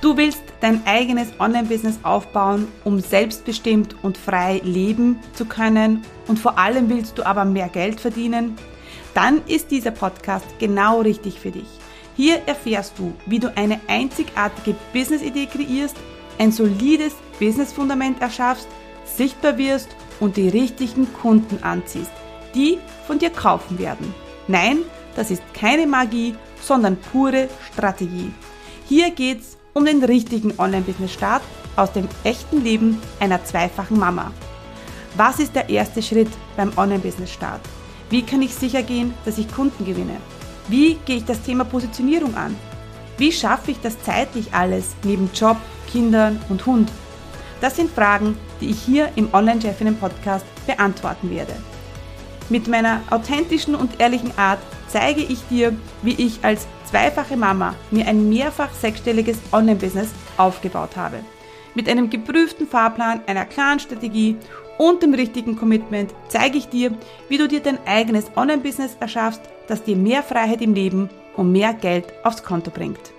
Du willst dein eigenes Online-Business aufbauen, um selbstbestimmt und frei leben zu können und vor allem willst du aber mehr Geld verdienen? Dann ist dieser Podcast genau richtig für dich. Hier erfährst du, wie du eine einzigartige Business-Idee kreierst, ein solides Business-Fundament erschaffst, sichtbar wirst und die richtigen Kunden anziehst, die von dir kaufen werden. Nein, das ist keine Magie, sondern pure Strategie. Hier geht's um den richtigen Online-Business-Start aus dem echten Leben einer zweifachen Mama. Was ist der erste Schritt beim Online-Business-Start? Wie kann ich sicher gehen, dass ich Kunden gewinne? Wie gehe ich das Thema Positionierung an? Wie schaffe ich das zeitlich alles neben Job, Kindern und Hund? Das sind Fragen, die ich hier im Online-Chefinnen-Podcast beantworten werde. Mit meiner authentischen und ehrlichen Art zeige ich dir, wie ich als zweifache Mama mir ein mehrfach sechsstelliges Online-Business aufgebaut habe. Mit einem geprüften Fahrplan, einer klaren Strategie und dem richtigen Commitment zeige ich dir, wie du dir dein eigenes Online-Business erschaffst, das dir mehr Freiheit im Leben und mehr Geld aufs Konto bringt.